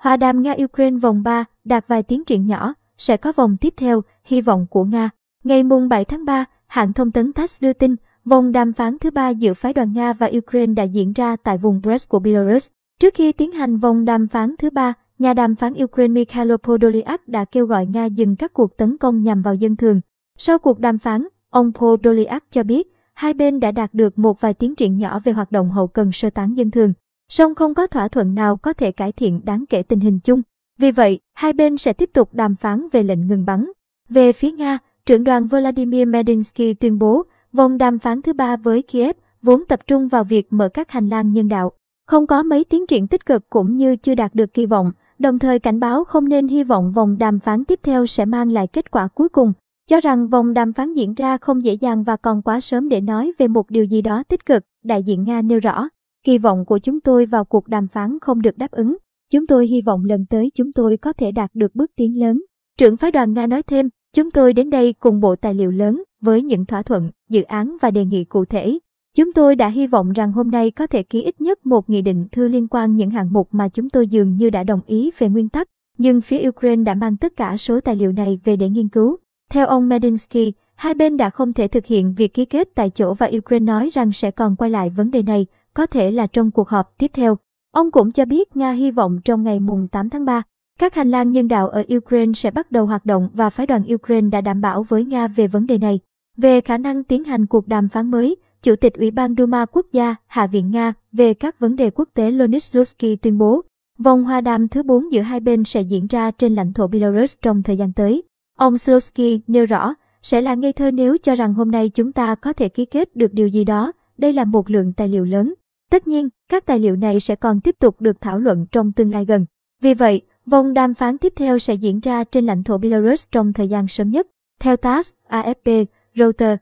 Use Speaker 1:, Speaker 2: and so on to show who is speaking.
Speaker 1: Hòa đàm Nga-Ukraine vòng 3 đạt vài tiến triển nhỏ, sẽ có vòng tiếp theo, hy vọng của Nga. Ngày mùng 7 tháng 3, hãng thông tấn TASS đưa tin, vòng đàm phán thứ ba giữa phái đoàn Nga và Ukraine đã diễn ra tại vùng Brest của Belarus. Trước khi tiến hành vòng đàm phán thứ ba, nhà đàm phán Ukraine Mikhailo Podolyak đã kêu gọi Nga dừng các cuộc tấn công nhằm vào dân thường. Sau cuộc đàm phán, ông Podolyak cho biết, hai bên đã đạt được một vài tiến triển nhỏ về hoạt động hậu cần sơ tán dân thường, song không có thỏa thuận nào có thể cải thiện đáng kể tình hình chung. Vì vậy, hai bên sẽ tiếp tục đàm phán về lệnh ngừng bắn. Về phía Nga, trưởng đoàn Vladimir Medinsky tuyên bố, vòng đàm phán thứ ba với Kiev vốn tập trung vào việc mở các hành lang nhân đạo. Không có mấy tiến triển tích cực cũng như chưa đạt được kỳ vọng, đồng thời cảnh báo không nên hy vọng vòng đàm phán tiếp theo sẽ mang lại kết quả cuối cùng, cho rằng vòng đàm phán diễn ra không dễ dàng và còn quá sớm để nói về một điều gì đó tích cực, đại diện Nga nêu rõ. Kỳ vọng của chúng tôi vào cuộc đàm phán không được đáp ứng. Chúng tôi hy vọng lần tới chúng tôi có thể đạt được bước tiến lớn. Trưởng phái đoàn Nga nói thêm, chúng tôi đến đây cùng bộ tài liệu lớn với những thỏa thuận, dự án và đề nghị cụ thể. Chúng tôi đã hy vọng rằng hôm nay có thể ký ít nhất một nghị định thư liên quan những hạng mục mà chúng tôi dường như đã đồng ý về nguyên tắc, nhưng phía Ukraine đã mang tất cả số tài liệu này về để nghiên cứu. Theo ông Medinsky, hai bên đã không thể thực hiện việc ký kết tại chỗ và Ukraine nói rằng sẽ còn quay lại vấn đề này, có thể là trong cuộc họp tiếp theo. Ông cũng cho biết Nga hy vọng trong ngày mùng 8 tháng 3, các hành lang nhân đạo ở Ukraine sẽ bắt đầu hoạt động và phái đoàn Ukraine đã đảm bảo với Nga về vấn đề này. Về khả năng tiến hành cuộc đàm phán mới, Chủ tịch Ủy ban Duma Quốc gia Hạ viện Nga về các vấn đề quốc tế Lonis Rusky tuyên bố, vòng hòa đàm thứ 4 giữa hai bên sẽ diễn ra trên lãnh thổ Belarus trong thời gian tới. Ông Slutsky nêu rõ, sẽ là ngây thơ nếu cho rằng hôm nay chúng ta có thể ký kết được điều gì đó, đây là một lượng tài liệu lớn. Tất nhiên, các tài liệu này sẽ còn tiếp tục được thảo luận trong tương lai gần. Vì vậy, vòng đàm phán tiếp theo sẽ diễn ra trên lãnh thổ Belarus trong thời gian sớm nhất. Theo TASS, AFP, Reuters,